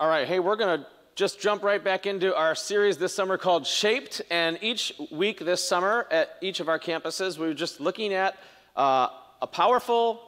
All right, hey, we're going to just jump right back into our series this summer called Shaped. And each week this summer at each of our campuses, we were just looking at uh, a powerful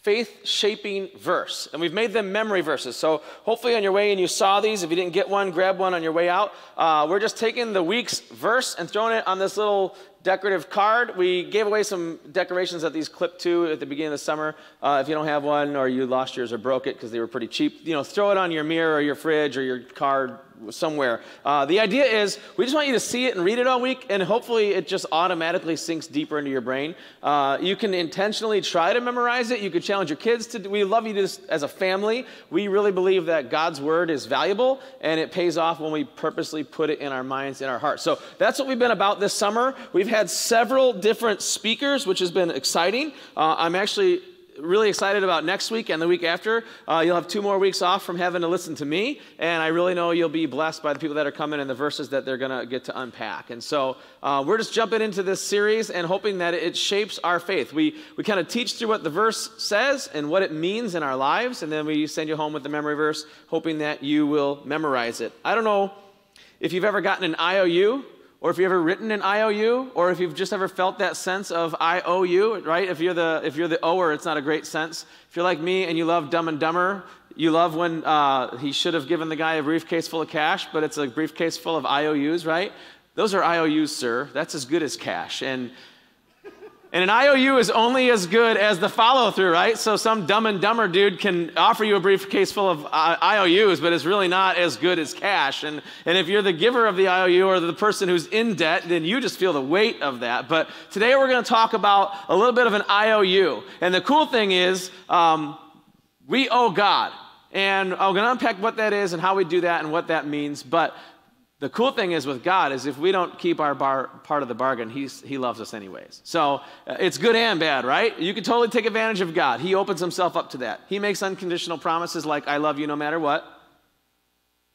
faith shaping verse. And we've made them memory verses. So hopefully on your way and you saw these. If you didn't get one, grab one on your way out. Uh, we're just taking the week's verse and throwing it on this little decorative card. We gave away some decorations that these clip to at the beginning of the summer. Uh, if you don't have one or you lost yours or broke it because they were pretty cheap, you know, throw it on your mirror or your fridge or your card somewhere. Uh, the idea is we just want you to see it and read it all week, and hopefully it just automatically sinks deeper into your brain. Uh, you can intentionally try to memorize it. You could challenge your kids to. We love you to, as a family. We really believe that God's word is valuable, and it pays off when we purposely put it in our minds, in our hearts. So that's what we've been about this summer. We've had several different speakers, which has been exciting. Uh, I'm actually really excited about next week and the week after. Uh, you'll have two more weeks off from having to listen to me, and I really know you'll be blessed by the people that are coming and the verses that they're going to get to unpack. And so uh, we're just jumping into this series and hoping that it shapes our faith. We, we kind of teach through what the verse says and what it means in our lives, and then we send you home with the memory verse, hoping that you will memorize it. I don't know if you've ever gotten an IOU or if you've ever written an IOU, or if you've just ever felt that sense of I owe you, right? If you're the if you're the ower, it's not a great sense. If you're like me and you love Dumb and Dumber, you love when uh, he should have given the guy a briefcase full of cash, but it's a briefcase full of IOUs, right? Those are IOUs, sir. That's as good as cash. And and an IOU is only as good as the follow through, right? So some dumb and dumber dude can offer you a briefcase full of IOUs, but it's really not as good as cash. And, and if you're the giver of the IOU or the person who's in debt, then you just feel the weight of that. But today we're going to talk about a little bit of an IOU. And the cool thing is, um, we owe God. And I'm going to unpack what that is and how we do that and what that means. But the cool thing is with God is if we don't keep our bar, part of the bargain, he's, he loves us anyways. So uh, it's good and bad, right? You can totally take advantage of God. He opens himself up to that. He makes unconditional promises like, I love you no matter what.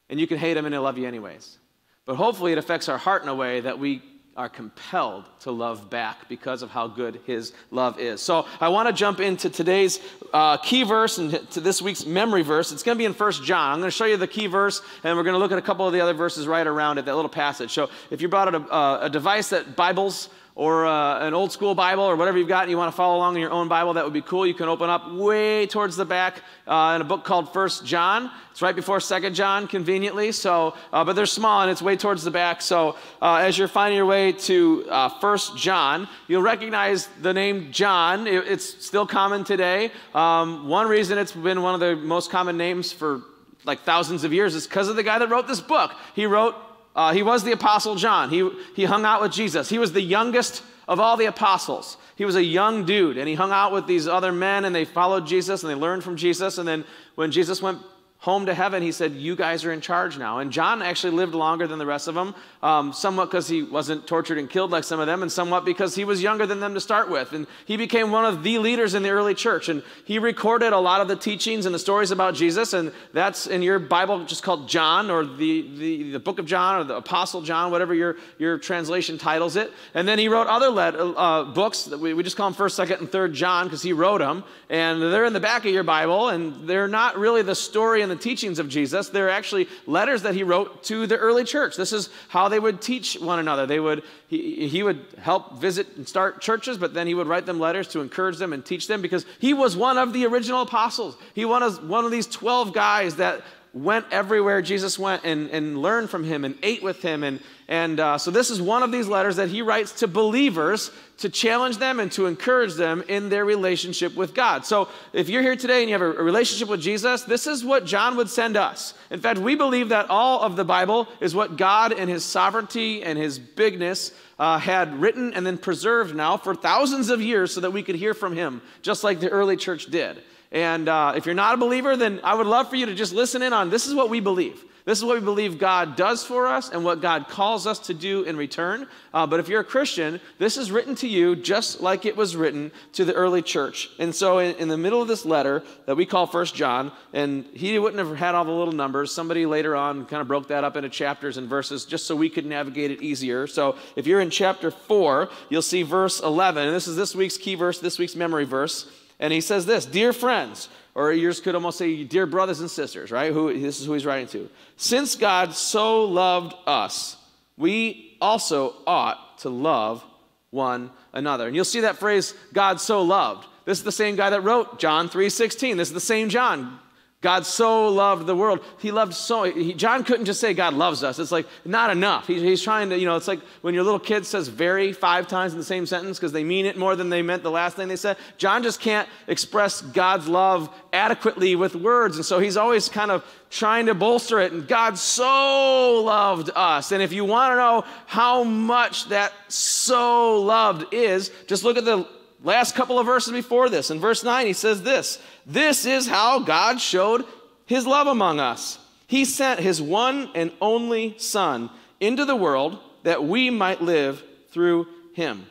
And you can hate him and he'll love you anyways. But hopefully it affects our heart in a way that we are compelled to love back because of how good his love is. So I want to jump into today's uh, key verse and to this week's memory verse. It's going to be in First John. I'm going to show you the key verse, and we're going to look at a couple of the other verses right around it, that little passage. So if you brought a, a, a device that Bibles or uh, an old school Bible or whatever you've got and you want to follow along in your own Bible, that would be cool. You can open up way towards the back uh, in a book called First John. It's right before Second John, conveniently. So, uh, but they're small and it's way towards the back. So, uh, as you're finding your way to uh, First John, you'll recognize the name John. It, it's still common today. Um, one reason it's been one of the most common names for like thousands of years is because of the guy that wrote this book. He wrote uh, he was the Apostle John. He, he hung out with Jesus. He was the youngest of all the apostles. He was a young dude, and he hung out with these other men, and they followed Jesus, and they learned from Jesus. And then when Jesus went home to heaven, he said, You guys are in charge now. And John actually lived longer than the rest of them, um, somewhat because he wasn't tortured and killed like some of them, and somewhat because he was younger than them to start with. And he became one of the leaders in the early church. And he recorded a lot of the teachings and the stories about Jesus. And that's in your Bible just called John, or the, the, the book of John, or the Apostle John, whatever your, your translation titles it. And then he wrote other uh, books that we, we just call them 1st, 2nd, and 3rd John because he wrote them. And they're in the back of your Bible, and they're not really the story the teachings of Jesus. They're actually letters that he wrote to the early church. This is how they would teach one another. They would, he, he would help visit and start churches, but then he would write them letters to encourage them and teach them because he was one of the original apostles. He was one of these 12 guys that went everywhere Jesus went and, and learned from him and ate with him. And, and uh, so, this is one of these letters that he writes to believers to challenge them and to encourage them in their relationship with God. So, if you're here today and you have a, a relationship with Jesus, this is what John would send us. In fact, we believe that all of the Bible is what God in his sovereignty and his bigness uh, had written and then preserved now for thousands of years so that we could hear from him, just like the early church did. And uh, if you're not a believer, then I would love for you to just listen in on this is what we believe. This is what we believe God does for us and what God calls us to do in return. Uh, but if you're a Christian, this is written to you just like it was written to the early church. And so, in, in the middle of this letter that we call First John, and he wouldn't have had all the little numbers. Somebody later on kind of broke that up into chapters and verses just so we could navigate it easier. So, if you're in chapter 4, you'll see verse 11. And this is this week's key verse, this week's memory verse. And he says this Dear friends, Or yours could almost say, Dear brothers and sisters, right? Who, this is who he's writing to. Since God so loved us, we also ought to love one another. And you'll see that phrase, God so loved. This is the same guy that wrote John 3:16. This is the same John. God so loved the world. He loved so. He, John couldn't just say God loves us. It's like not enough. He, he's trying to, you know, it's like when your little kid says very five times in the same sentence because they mean it more than they meant the last thing they said. John just can't express God's love adequately with words. And so he's always kind of trying to bolster it. And God so loved us. And if you want to know how much that so loved is, just look at the last couple of verses before this. In verse 9, he says this This is how God showed his love among us. He sent his one and only Son into the world that we might live through him.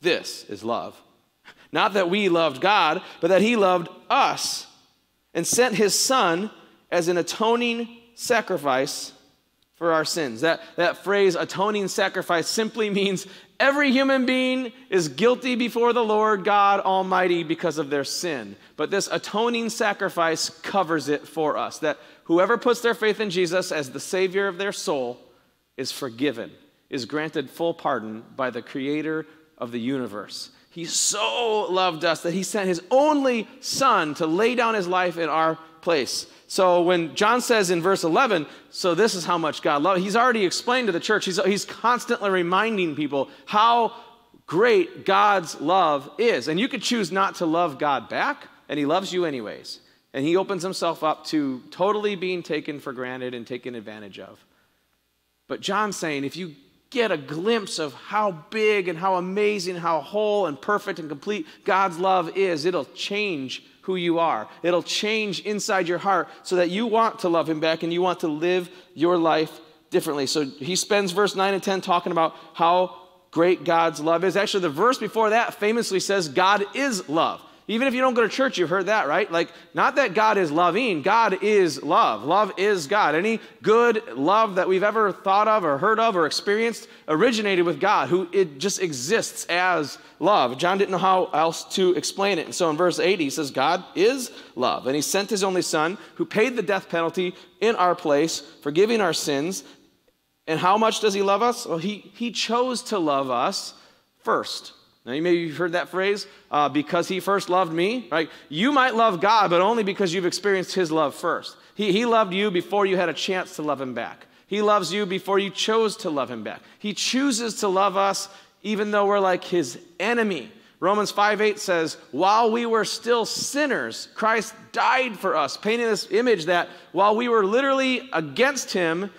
This is love. Not that we loved God, but that he loved us and sent his Son as an atoning sacrifice for our sins. That, that phrase, atoning sacrifice, simply means every human being is guilty before the Lord God Almighty because of their sin. But this atoning sacrifice covers it for us. That whoever puts their faith in Jesus as the Savior of their soul is forgiven, is granted full pardon by the Creator of the universe. He so loved us that He sent His only Son to lay down His life in our place. So when John says in verse 11, so this is how much God loves, he's already explained to the church, he's, he's constantly reminding people how great God's love is. And you could choose not to love God back, and he loves you anyways. And he opens himself up to totally being taken for granted and taken advantage of. But John's saying if you get a glimpse of how big and how amazing, how whole and perfect and complete God's love is, it'll change who you are. It'll change inside your heart so that you want to love him back and you want to live your life differently. So he spends verse 9 and 10 talking about how great God's love is. Actually, the verse before that famously says, God is love. Even if you don't go to church, you've heard that, right? Like, not that God is loving, God is love. Love is God. Any good love that we've ever thought of or heard of or experienced originated with God, who it just exists as love. John didn't know how else to explain it. And so in verse 8, he says, God is love. And he sent his only Son, who paid the death penalty in our place, forgiving our sins. And how much does he love us? Well, he, he chose to love us first. Now, you maybe you've heard that phrase, uh, because he first loved me, right? You might love God, but only because you've experienced his love first. He, he loved you before you had a chance to love him back. He loves you before you chose to love him back. He chooses to love us even though we're like his enemy. Romans 5 8 says, While we were still sinners, Christ died for us, painting this image that while we were literally against him,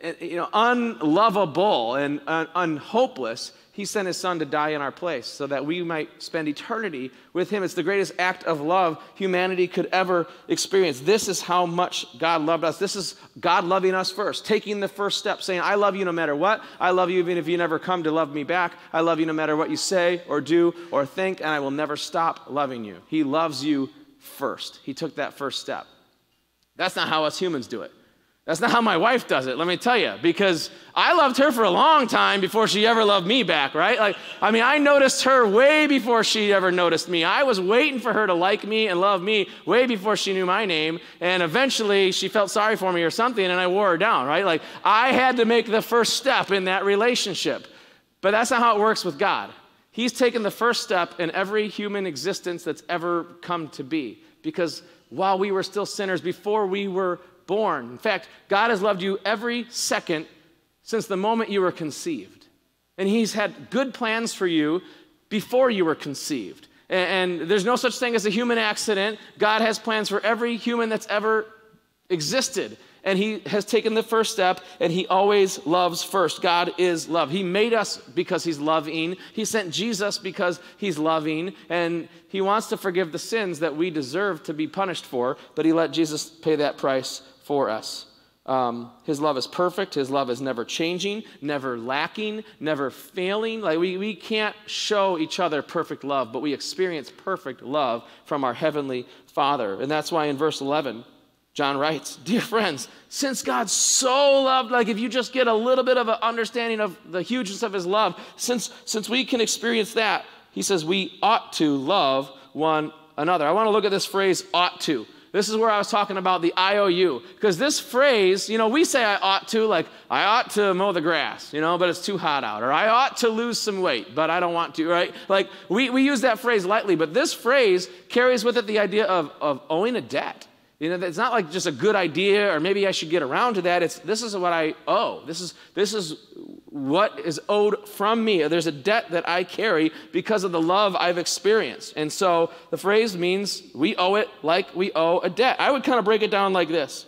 eh, you know, unlovable and un- unhopeless, he sent his son to die in our place so that we might spend eternity with him. It's the greatest act of love humanity could ever experience. This is how much God loved us. This is God loving us first, taking the first step, saying, I love you no matter what. I love you even if you never come to love me back. I love you no matter what you say or do or think, and I will never stop loving you. He loves you first. He took that first step. That's not how us humans do it. That's not how my wife does it, let me tell you, because I loved her for a long time before she ever loved me back, right? Like, I mean, I noticed her way before she ever noticed me. I was waiting for her to like me and love me way before she knew my name, and eventually she felt sorry for me or something, and I wore her down, right? Like, I had to make the first step in that relationship. But that's not how it works with God. He's taken the first step in every human existence that's ever come to be, because while we were still sinners, before we were born. In fact, God has loved you every second since the moment you were conceived. And He's had good plans for you before you were conceived. And, there's no such thing as a human accident. God has plans for every human that's ever existed and he has taken the first step and he always loves first. God is love. He made us because he's loving. He sent Jesus because he's loving and he wants to forgive the sins that we deserve to be punished for, but he let Jesus pay that price for us. Um, his love is perfect. His love is never changing, never lacking, never failing. Like we, we can't show each other perfect love, but we experience perfect love from our heavenly Father. And that's why in verse 11, John writes, Dear friends, since God so loved, like if you just get a little bit of an understanding of the hugeness of his love, since, since we can experience that, he says we ought to love one another. I want to look at this phrase ought to. This is where I was talking about the IOU. Because this phrase, you know, we say I ought to, like, I ought to mow the grass, you know, but it's too hot out. Or I ought to lose some weight, but I don't want to, right? Like, we, we use that phrase lightly, but this phrase carries with it the idea of, of owing a debt. You know, it's not like just a good idea or maybe I should get around to that. It's this is what I owe. This is this is what is owed from me. There's a debt that I carry because of the love I've experienced. And so the phrase means we owe it like we owe a debt. I would kind of break it down like this.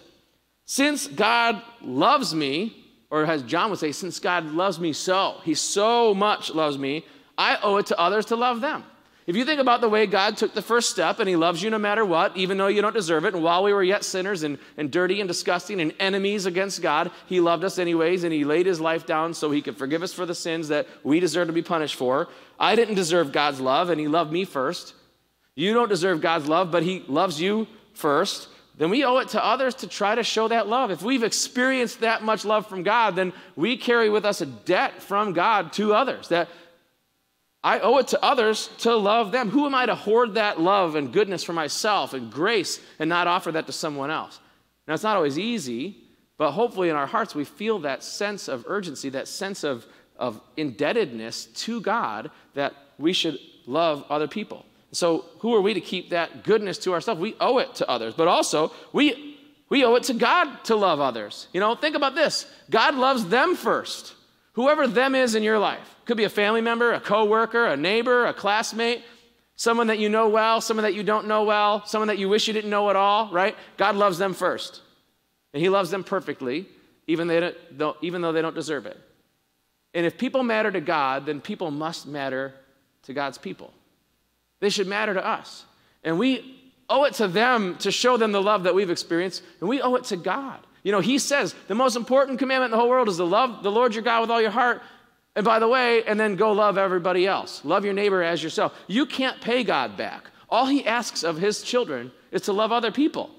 Since God loves me, or as John would say, since God loves me so, he so much loves me, I owe it to others to love them. If you think about the way God took the first step and He loves you no matter what, even though you don't deserve it, and while we were yet sinners and, and dirty and disgusting and enemies against God, He loved us anyways and He laid His life down so He could forgive us for the sins that we deserve to be punished for. I didn't deserve God's love and He loved me first. You don't deserve God's love, but He loves you first. Then we owe it to others to try to show that love. If we've experienced that much love from God, then we carry with us a debt from God to others. That I owe it to others to love them. Who am I to hoard that love and goodness for myself and grace and not offer that to someone else? Now, it's not always easy, but hopefully in our hearts we feel that sense of urgency, that sense of, of indebtedness to God that we should love other people. So, who are we to keep that goodness to ourselves? We owe it to others, but also we, we owe it to God to love others. You know, think about this God loves them first, whoever them is in your life. Could be a family member, a coworker, a neighbor, a classmate, someone that you know well, someone that you don't know well, someone that you wish you didn't know at all, right? God loves them first. And He loves them perfectly, even, they don't, even though they don't deserve it. And if people matter to God, then people must matter to God's people. They should matter to us. And we owe it to them to show them the love that we've experienced, and we owe it to God. You know, He says the most important commandment in the whole world is to love the Lord your God with all your heart and by the way, and then go love everybody else. Love your neighbor as yourself. You can't pay God back. All he asks of his children is to love other people.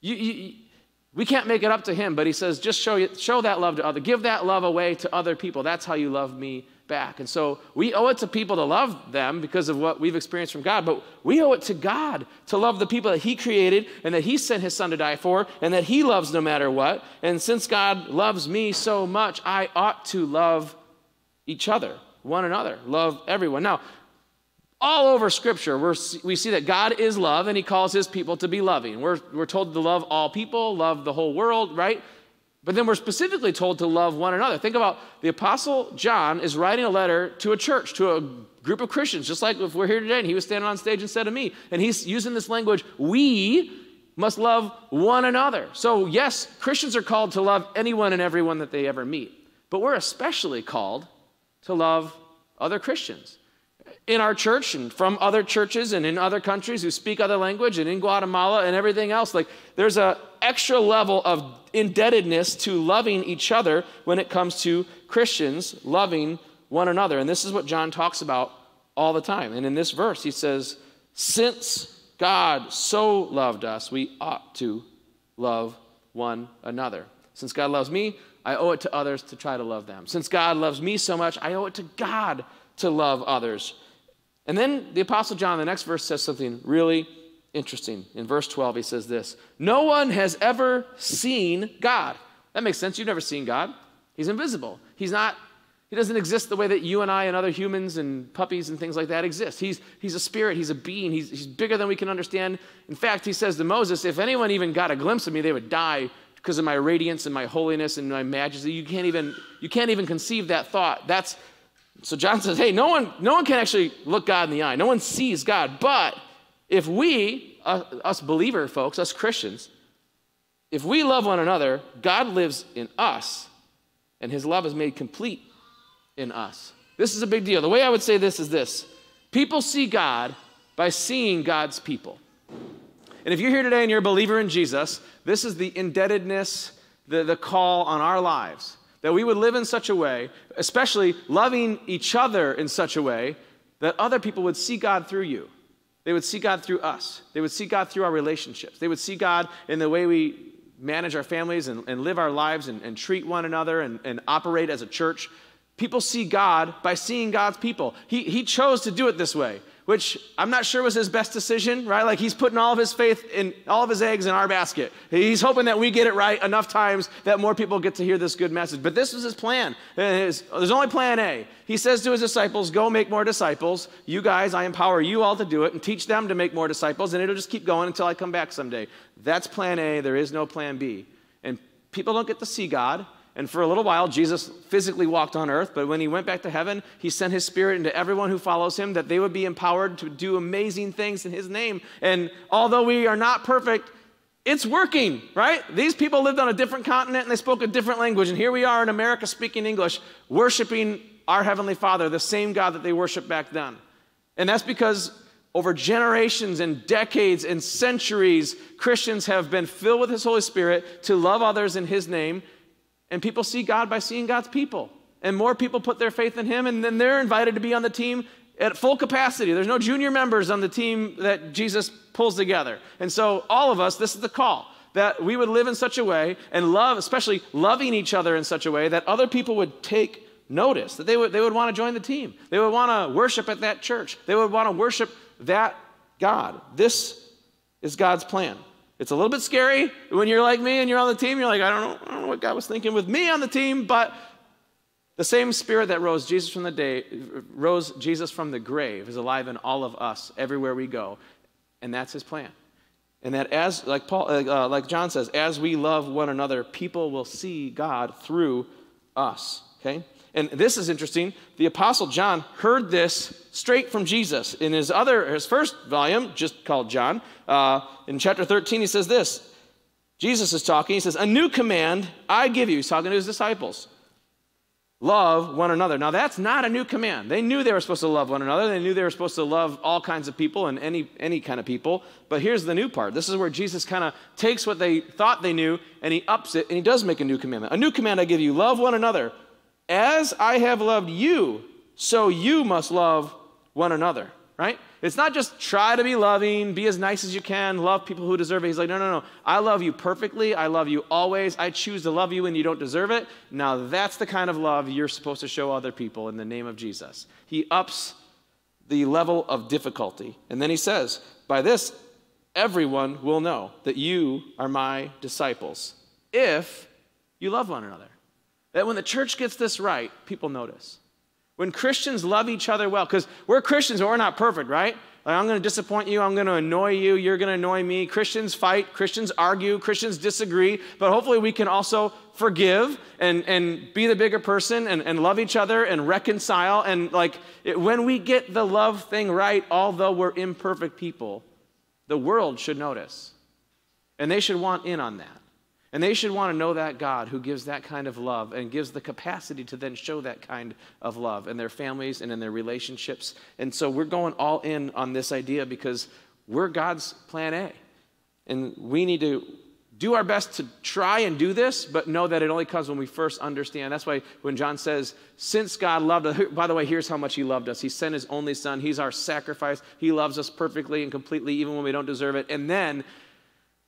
You, you, we can't make it up to him, but he says, just show, show that love to other. Give that love away to other people. That's how you love me back. And so we owe it to people to love them because of what we've experienced from God, but we owe it to God to love the people that He created and that He sent His Son to die for and that He loves no matter what. And since God loves me so much, I ought to love each other, one another, love everyone. Now, all over Scripture, we see that God is love and He calls His people to be loving. We're, we're told to love all people, love the whole world, right? But then we're specifically told to love one another. Think about the Apostle John is writing a letter to a church, to a group of Christians, just like if we're here today and he was standing on stage instead of me. And he's using this language, we must love one another. So, yes, Christians are called to love anyone and everyone that they ever meet. But we're especially called to love other Christians. In our church and from other churches and in other countries who speak other language and in Guatemala and everything else, like there's an extra level of indebtedness to loving each other when it comes to Christians loving one another. And this is what John talks about all the time. And in this verse, he says, Since God so loved us, we ought to love one another. Since God loves me, I owe it to others to try to love them. Since God loves me so much, I owe it to God to love others. And then the Apostle John, the next verse, says something really interesting. In verse 12, he says this No one has ever seen God. That makes sense. You've never seen God. He's invisible. He's not, he doesn't exist the way that you and I and other humans and puppies and things like that exist. He's, he's a spirit, he's a being, he's, he's bigger than we can understand. In fact, he says to Moses, If anyone even got a glimpse of me, they would die because of my radiance and my holiness and my majesty. You can't even, you can't even conceive that thought. That's so John says, hey, no one, no one can actually look God in the eye. No one sees God. But if we, uh, us believer folks, us Christians, if we love one another, God lives in us, and his love is made complete in us. This is a big deal. The way I would say this is this people see God by seeing God's people. And if you're here today and you're a believer in Jesus, this is the indebtedness, the, the call on our lives that we would live in such a way, especially loving each other in such a way, that other people would see God through you. They would see God through us. They would see God through our relationships. They would see God in the way we manage our families and, and live our lives and, and treat one another and, and operate as a church. People see God by seeing God's people. He, he chose to do it this way. Which I'm not sure was his best decision, right? Like he's putting all of his faith in all of his eggs in our basket. He's hoping that we get it right enough times that more people get to hear this good message. But this was his plan. There's only plan A. He says to his disciples, Go make more disciples. You guys, I empower you all to do it and teach them to make more disciples, and it'll just keep going until I come back someday. That's plan A. There is no plan B. And people don't get to see God. And for a little while, Jesus physically walked on earth, but when he went back to heaven, he sent his spirit into everyone who follows him that they would be empowered to do amazing things in his name. And although we are not perfect, it's working, right? These people lived on a different continent and they spoke a different language. And here we are in America speaking English, worshiping our Heavenly Father, the same God that they worshiped back then. And that's because over generations and decades and centuries, Christians have been filled with His Holy Spirit to love others in His name and people see God by seeing God's people. And more people put their faith in Him, and then they're invited to be on the team at full capacity. There's no junior members on the team that Jesus pulls together. And so, all of us, this is the call that we would live in such a way and love, especially loving each other in such a way that other people would take notice, that they would, they would want to join the team. They would want to worship at that church. They would want to worship that God. This is God's plan. It's a little bit scary when you're like me and you're on the team. You're like, I don't know, I don't know what God was thinking with me on the team, but the same spirit that rose Jesus from the day, rose Jesus from the grave is alive in all of us everywhere we go, and that's his plan. And that as, like Paul, uh, like John says, as we love one another, people will see God through us. Okay. And this is interesting. The Apostle John heard this straight from Jesus. In his other, his first volume, just called John, uh, in chapter 13, he says this. Jesus is talking. He says, A new command I give you. He's talking to his disciples. Love one another. Now, that's not a new command. They knew they were supposed to love one another. They knew they were supposed to love all kinds of people and any, any kind of people. But here's the new part. This is where Jesus kind of takes what they thought they knew and he ups it and he does make a new commandment. A new command I give you love one another as I have loved you, so you must love one another, right? It's not just try to be loving, be as nice as you can, love people who deserve it. He's like, no, no, no. I love you perfectly. I love you always. I choose to love you when you don't deserve it. Now, that's the kind of love you're supposed to show other people in the name of Jesus. He ups the level of difficulty. And then he says, by this, everyone will know that you are my disciples if you love one another. That when the church gets this right, people notice. When Christians love each other well, because we're Christians, but we're not perfect, right? Like, I'm going to disappoint you. I'm going to annoy you. You're going to annoy me. Christians fight. Christians argue. Christians disagree. But hopefully, we can also forgive and, and be the bigger person and, and love each other and reconcile. And, like, it, when we get the love thing right, although we're imperfect people, the world should notice. And they should want in on that. And they should want to know that God who gives that kind of love and gives the capacity to then show that kind of love in their families and in their relationships. And so we're going all in on this idea because we're God's plan A. And we need to do our best to try and do this, but know that it only comes when we first understand. That's why when John says, Since God loved us, by the way, here's how much He loved us. He sent His only Son. He's our sacrifice. He loves us perfectly and completely, even when we don't deserve it. And then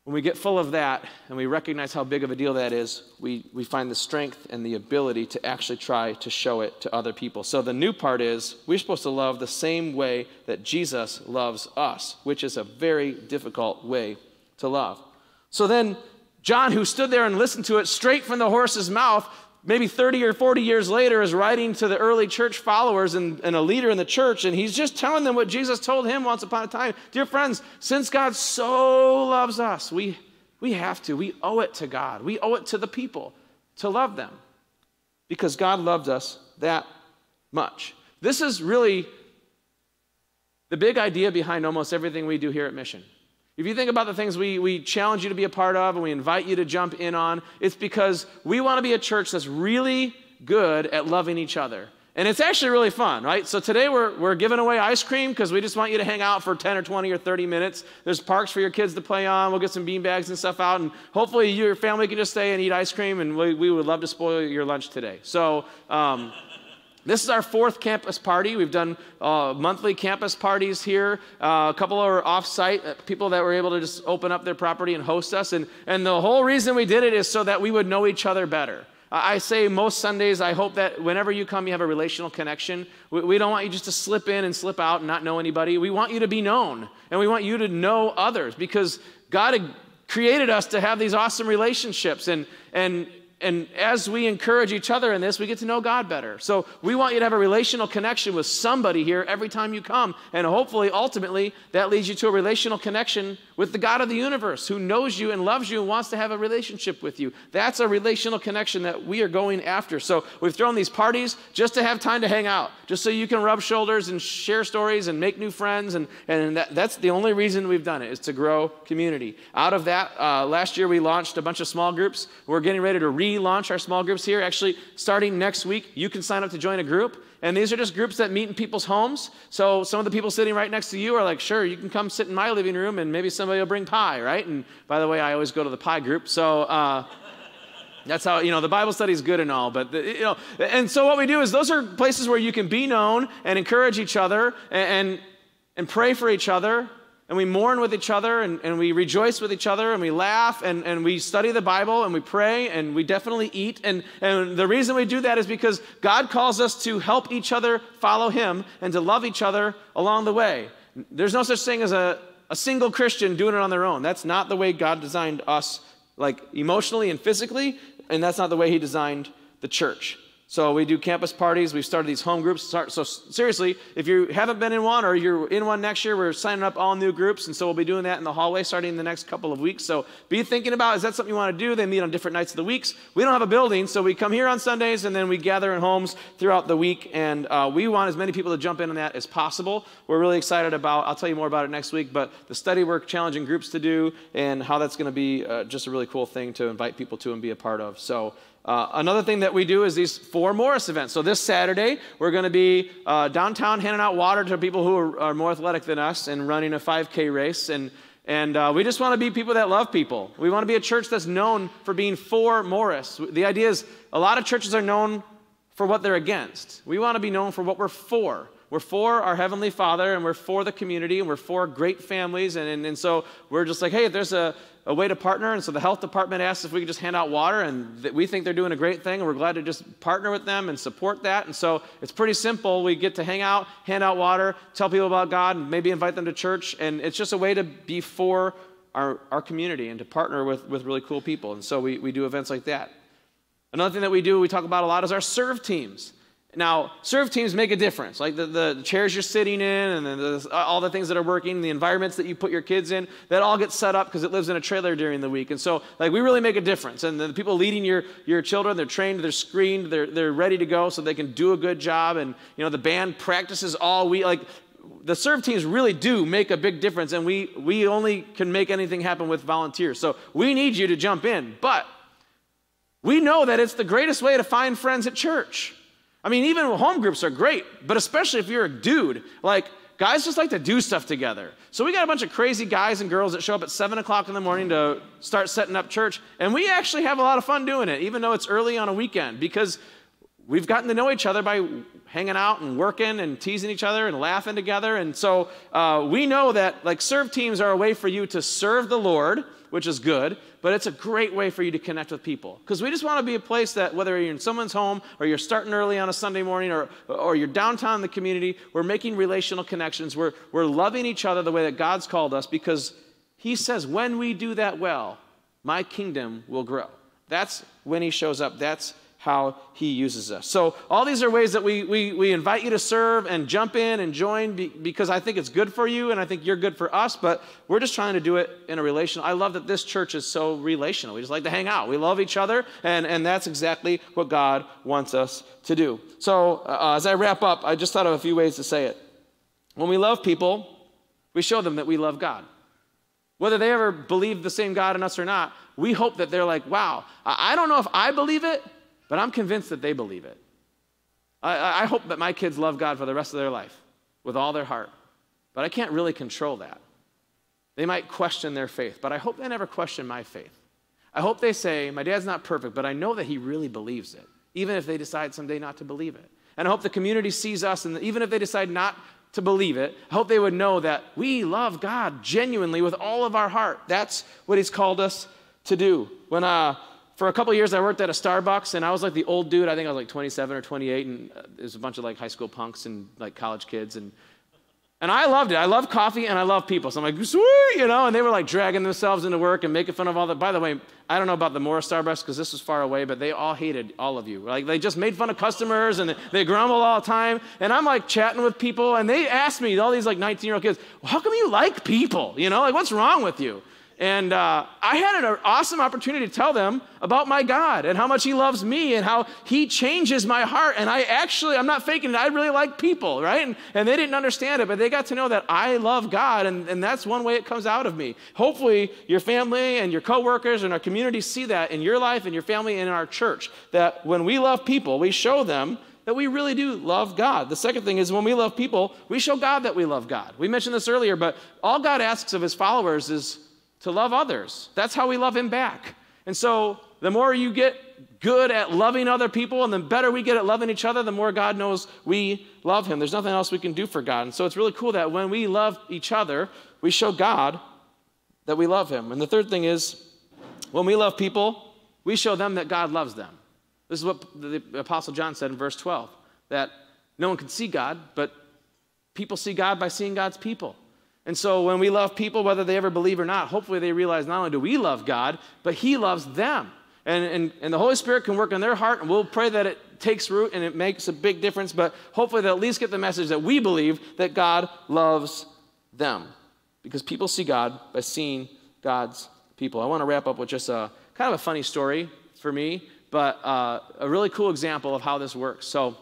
when we get full of that and we recognize how big of a deal that is, we, we find the strength and the ability to actually try to show it to other people. So the new part is we're supposed to love the same way that Jesus loves us, which is a very difficult way to love. So then, John, who stood there and listened to it straight from the horse's mouth, maybe 30 or 40 years later is writing to the early church followers and, and, a leader in the church, and he's just telling them what Jesus told him once upon a time. Dear friends, since God so loves us, we, we have to. We owe it to God. We owe it to the people to love them because God loved us that much. This is really the big idea behind almost everything we do here at Mission. If you think about the things we, we challenge you to be a part of and we invite you to jump in on, it's because we want to be a church that's really good at loving each other. And it's actually really fun, right? So today we're, we're giving away ice cream because we just want you to hang out for 10 or 20 or 30 minutes. There's parks for your kids to play on. We'll get some bean bags and stuff out. And hopefully your family can just stay and eat ice cream. And we, we would love to spoil your lunch today. So, um, this is our fourth campus party. We've done uh, monthly campus parties here. Uh, a couple are off-site, uh, people that were able to just open up their property and host us. And, and the whole reason we did it is so that we would know each other better. I say most Sundays, I hope that whenever you come, you have a relational connection. We don't want you just to slip in and slip out and not know anybody. We want you to be known, and we want you to know others because God created us to have these awesome relationships. And, and and as we encourage each other in this, we get to know God better. So we want you to have a relational connection with somebody here every time you come. And hopefully, ultimately, that leads you to a relational connection with the God of the universe who knows you and loves you and wants to have a relationship with you. That's a relational connection that we are going after. So we've thrown these parties just to have time to hang out, just so you can rub shoulders and share stories and make new friends. And, and that, that's the only reason we've done it, is to grow community. Out of that, uh, last year we launched a bunch of small groups. We're getting ready to relaunch our small groups here. Actually, starting next week, you can sign up to join a group. And these are just groups that meet in people's homes. So some of the people sitting right next to you are like, sure, you can come sit in my living room and maybe somebody will bring pie, right? And by the way, I always go to the pie group. So, uh, that's how, you know, the Bible study is good and all, but, the, you know, and so what we do is those are places where you can be known and encourage each other and, and, and pray for each other and we mourn with each other and, and we rejoice with each other and we laugh and, and we study the Bible and we pray and we definitely eat. And, and the reason we do that is because God calls us to help each other follow Him and to love each other along the way. There's no such thing as a, a single Christian doing it on their own. That's not the way God designed us, like emotionally and physically, and that's not the way He designed the church. So we do campus parties. We've started these home groups. So seriously, if you haven't been in one or you're in one next year, we're signing up all new groups, and so we'll be doing that in the hallway starting in the next couple of weeks. So be thinking about is that something you want to do? They meet on different nights of the weeks. We don't have a building, so we come here on Sundays and then we gather in homes throughout the week, and uh, we want as many people to jump in on that as possible. We're really excited about. I'll tell you more about it next week, but the study work, challenging groups to do, and how that's going to be uh, just a really cool thing to invite people to and be a part of. So. Uh, another thing that we do is these for Morris events. So this Saturday, we're going to be uh, downtown handing out water to people who are, are, more athletic than us and running a 5K race. And, and uh, we just want to be people that love people. We want to be a church that's known for being for Morris. The idea is a lot of churches are known for what they're against. We want to be known for what we're for. We're for our Heavenly Father and we're for the community and we're for great families. And, and, and so we're just like, hey, if there's a, a way to partner. And so the health department asked if we could just hand out water, and th- we think they're doing a great thing, and we're glad to just partner with them and support that. And so it's pretty simple. We get to hang out, hand out water, tell people about God, and maybe invite them to church. And it's just a way to be for our, our community and to partner with, with really cool people. And so we, we do events like that. Another thing that we do, we talk about a lot, is our serve teams. Now, serve teams make a difference. Like the, the chairs you're sitting in and the, all the things that are working, the environments that you put your kids in, that all gets set up because it lives in a trailer during the week. And so, like, we really make a difference. And the people leading your, your children, they're trained, they're screened, they're, they're ready to go so they can do a good job. And, you know, the band practices all week. Like, the serve teams really do make a big difference. And we, we only can make anything happen with volunteers. So we need you to jump in. But we know that it's the greatest way to find friends at church. I mean, even home groups are great, but especially if you're a dude, like, guys just like to do stuff together. So we got a bunch of crazy guys and girls that show up at 7 o'clock in the morning to start setting up church, and we actually have a lot of fun doing it, even though it's early on a weekend, because we've gotten to know each other by hanging out and working and teasing each other and laughing together. And so uh, we know that like serve teams are a way for you to serve the Lord which is good, but it's a great way for you to connect with people. Because we just want to be a place that whether you're in someone's home or you're starting early on a Sunday morning or, or you're downtown in the community, we're making relational connections. We're, we're loving each other the way that God's called us because He says, when we do that well, my kingdom will grow. That's when He shows up. That's how he uses us. So, all these are ways that we, we, we invite you to serve and jump in and join be, because I think it's good for you and I think you're good for us, but we're just trying to do it in a relational. I love that this church is so relational. We just like to hang out. We love each other, and, and that's exactly what God wants us to do. So, uh, as I wrap up, I just thought of a few ways to say it. When we love people, we show them that we love God. Whether they ever believe the same God in us or not, we hope that they're like, wow, I don't know if I believe it, but I'm convinced that they believe it. I, I hope that my kids love God for the rest of their life with all their heart. But I can't really control that. They might question their faith, but I hope they never question my faith. I hope they say, My dad's not perfect, but I know that he really believes it, even if they decide someday not to believe it. And I hope the community sees us, and even if they decide not to believe it, I hope they would know that we love God genuinely with all of our heart. That's what he's called us to do. When uh, for a couple years, I worked at a Starbucks, and I was like the old dude. I think I was like 27 or 28, and uh, there's a bunch of like high school punks and like college kids, and and I loved it. I love coffee and I love people. So I'm like, sweet, you know, and they were like dragging themselves into work and making fun of all that. By the way, I don't know about the Morris Starbucks because this was far away, but they all hated all of you. Like they just made fun of customers and they grumbled all the time. And I'm like chatting with people and they asked me, all these like 19 year old kids, well, how come you like people? You know, like what's wrong with you? And uh, I had an awesome opportunity to tell them about my God and how much He loves me and how He changes my heart. And I actually, I'm not faking it, I really like people, right? And, and they didn't understand it, but they got to know that I love God, and, and that's one way it comes out of me. Hopefully, your family and your coworkers and our community see that in your life and your family and in our church. That when we love people, we show them that we really do love God. The second thing is when we love people, we show God that we love God. We mentioned this earlier, but all God asks of His followers is to love others. That's how we love Him back. And so the more you get good at loving other people and the better we get at loving each other, the more God knows we love Him. There's nothing else we can do for God. And so it's really cool that when we love each other, we show God that we love Him. And the third thing is when we love people, we show them that God loves them. This is what the Apostle John said in verse 12 that no one can see God, but people see God by seeing God's people. And so when we love people, whether they ever believe or not, hopefully they realize not only do we love God, but He loves them. And, and, and the Holy Spirit can work in their heart, and we'll pray that it takes root and it makes a big difference, but hopefully they'll at least get the message that we believe that God loves them. Because people see God by seeing God's people. I want to wrap up with just a kind of a funny story for me, but uh, a really cool example of how this works. So,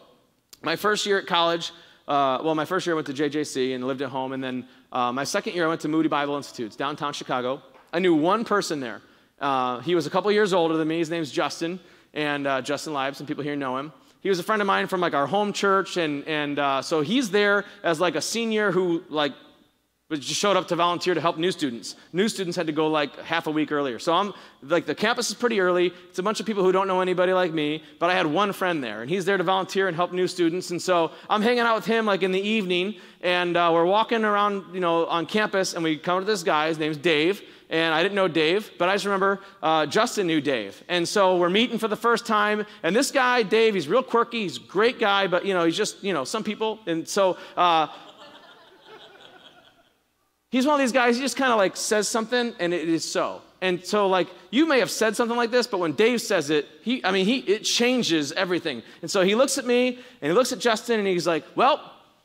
my first year at college, uh, well, my first year I went to JJC and lived at home, and then uh, my second year I went to Moody Bible Institute, downtown Chicago. I knew one person there. Uh, he was a couple years older than me. His name's Justin, and uh, Justin Live. Some people here know him. He was a friend of mine from like our home church, and and uh, so he's there as like a senior who like but just showed up to volunteer to help new students. New students had to go like half a week earlier. So I'm like the campus is pretty early. It's a bunch of people who don't know anybody like me, but I had one friend there, and he's there to volunteer and help new students. And so I'm hanging out with him like in the evening, and uh, we're walking around, you know, on campus, and we come to this guy. His name's Dave. And I didn't know Dave, but I just remember uh, Justin knew Dave. And so we're meeting for the first time. And this guy, Dave, he's real quirky. He's a great guy, but, you know, he's just, you know, some people. And so uh, He's one of these guys, he just kind of like says something and it is so. And so like you may have said something like this, but when Dave says it, he I mean he it changes everything. And so he looks at me and he looks at Justin and he's like, "Well,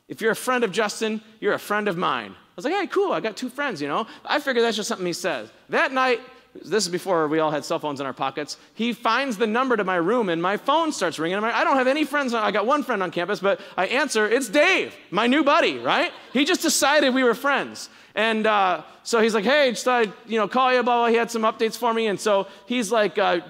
if you're a friend of Justin, you're a friend of mine." I was like, "Hey, cool. I got two friends, you know." I figured that's just something he says. That night, this is before we all had cell phones in our pockets. He finds the number to my room and my phone starts ringing. I'm like, I don't have any friends. I got one friend on campus, but I answer, it's Dave, my new buddy, right? He just decided we were friends. And uh, so he's like, hey, just thought I'd, you know, call you, blah, blah. He had some updates for me. And so he's like, uh,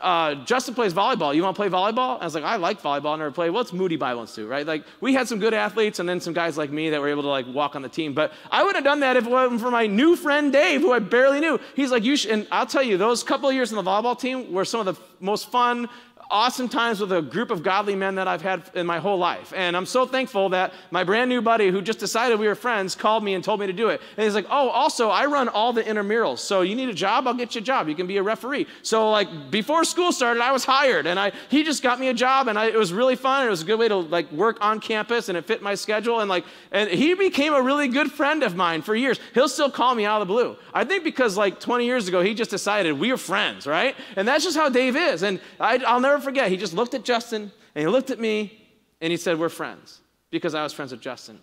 uh, Justin plays volleyball. You want to play volleyball? I was like, I like volleyball. I never played. What's Moody Bible Institute, right? Like, we had some good athletes and then some guys like me that were able to, like, walk on the team. But I would have done that if it wasn't for my new friend Dave, who I barely knew. He's like, you should, and I'll tell you, those couple of years in the volleyball team were some of the most fun, awesome times with a group of godly men that I've had in my whole life. And I'm so thankful that my brand new buddy who just decided we were friends called me and told me to do it. And he's like, oh, also, I run all the intramurals. So you need a job? I'll get you a job. You can be a referee. So, like, before school started, I was hired. And I, he just got me a job. And I, it was really fun. It was a good way to, like, work on campus. And it fit my schedule. And, like, and he became a really good friend of mine for years. He'll still call me out of the blue. I think because, like, 20 years ago, he just decided we are friends, right? And that's just how Dave is. And I, I'll never forget, he just looked at Justin and he looked at me and he said, We're friends because I was friends with Justin.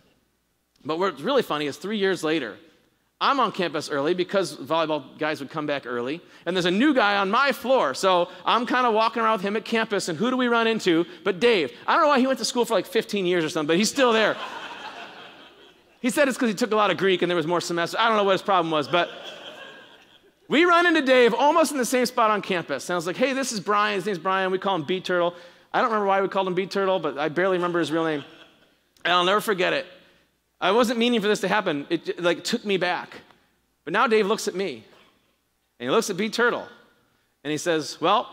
But what's really funny is three years later, I'm on campus early because volleyball guys would come back early. And there's a new guy on my floor. So I'm kind of walking around with him at campus. And who do we run into? But Dave. I don't know why he went to school for like 15 years or something, but he's still there. he said it's because he took a lot of Greek and there was more semesters. I don't know what his problem was, but we run into Dave almost in the same spot on campus. And I was like, hey, this is Brian. His name's Brian. We call him Beat Turtle. I don't remember why we called him Beat Turtle, but I barely remember his real name. And I'll never forget it. I wasn't meaning for this to happen. It like took me back. But now Dave looks at me and he looks at Beat Turtle and he says, Well,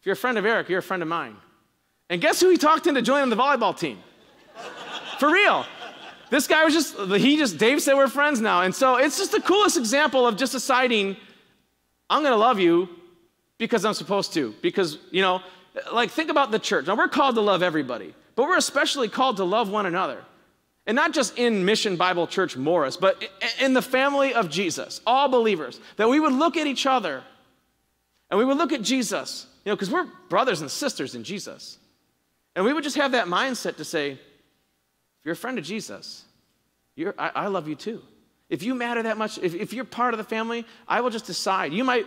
if you're a friend of Eric, you're a friend of mine. And guess who he talked into joining the volleyball team? for real. This guy was just, he just, Dave said we're friends now. And so it's just the coolest example of just deciding I'm going to love you because I'm supposed to. Because, you know, like think about the church. Now, we're called to love everybody, but we're especially called to love one another. And not just in Mission Bible Church Morris, but in the family of Jesus, all believers, that we would look at each other and we would look at Jesus, you know, because we're brothers and sisters in Jesus. And we would just have that mindset to say, if you're a friend of Jesus, I, I, love you too. If you matter that much, if, if, you're part of the family, I will just decide. You might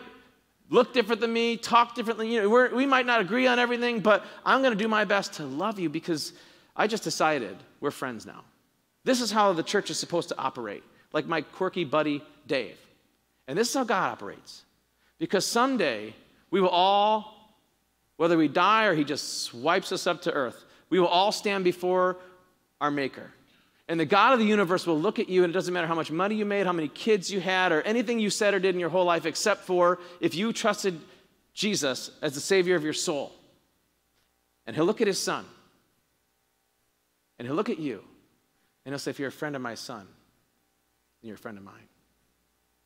look different than me, talk differently. You know, we might not agree on everything, but I'm going to do my best to love you because I just decided we're friends now. This is how the church is supposed to operate, like my quirky buddy Dave. And this is how God operates. Because someday we will all, whether we die or he just swipes us up to earth, we will all stand before our Maker. And the God of the universe will look at you, and it doesn't matter how much money you made, how many kids you had, or anything you said or did in your whole life, except for if you trusted Jesus as the Savior of your soul. And He'll look at His Son, and He'll look at you, and he'll say, If you're a friend of my son, then you're a friend of mine.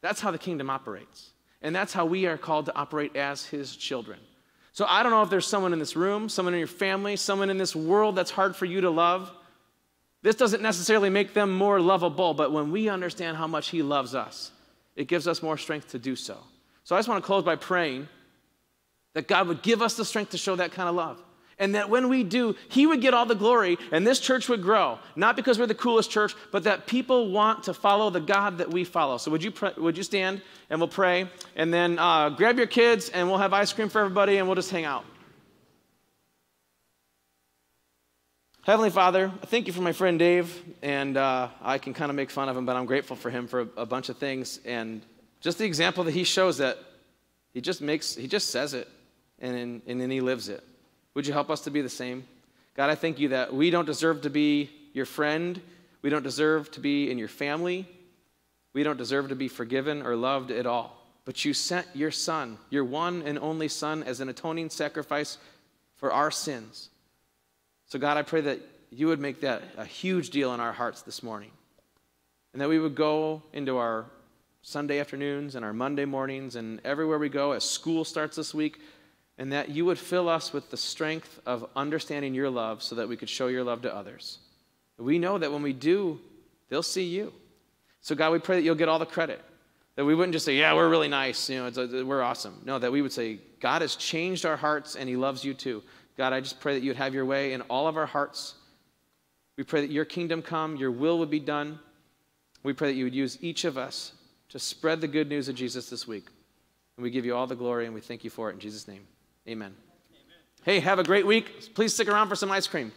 That's how the kingdom operates. And that's how we are called to operate as his children. So I don't know if there's someone in this room, someone in your family, someone in this world that's hard for you to love. This doesn't necessarily make them more lovable, but when we understand how much he loves us, it gives us more strength to do so. So I just want to close by praying that God would give us the strength to show that kind of love. And that when we do, He would get all the glory and this church would grow. Not because we're the coolest church, but that people want to follow the God that we follow. So would you, pray, would you stand and we'll pray? And then uh, grab your kids and we'll have ice cream for everybody and we'll just hang out. Heavenly Father, I thank you for my friend Dave. And uh, I can kind of make fun of him, but I'm grateful for him for a, a bunch of things. And just the example that he shows that he just makes, he just says it and, and then he lives it. Would you help us to be the same? God, I thank you that we don't deserve to be your friend. We don't deserve to be in your family. We don't deserve to be forgiven or loved at all. But you sent your Son, your one and only Son, as an atoning sacrifice for our sins. So, God, I pray that you would make that a huge deal in our hearts this morning. And that we would go into our Sunday afternoons and our Monday mornings and everywhere we go as school starts this week and that you would fill us with the strength of understanding your love so that we could show your love to others. We know that when we do, they'll see you. So, God, we pray that you'll get all the credit. That we wouldn't just say, yeah, we're really nice, you know, a, uh, we're awesome. No, that we would say, God has changed our hearts and he loves you too. God, I just pray that you'd have your way in all of our hearts. We pray that your kingdom come, your will would be done. We pray that you would use each of us to spread the good news of Jesus this week. And we give you all the glory and we thank you for it in Jesus' name. Amen. Amen. Hey, have a great week. Please stick around for some ice cream.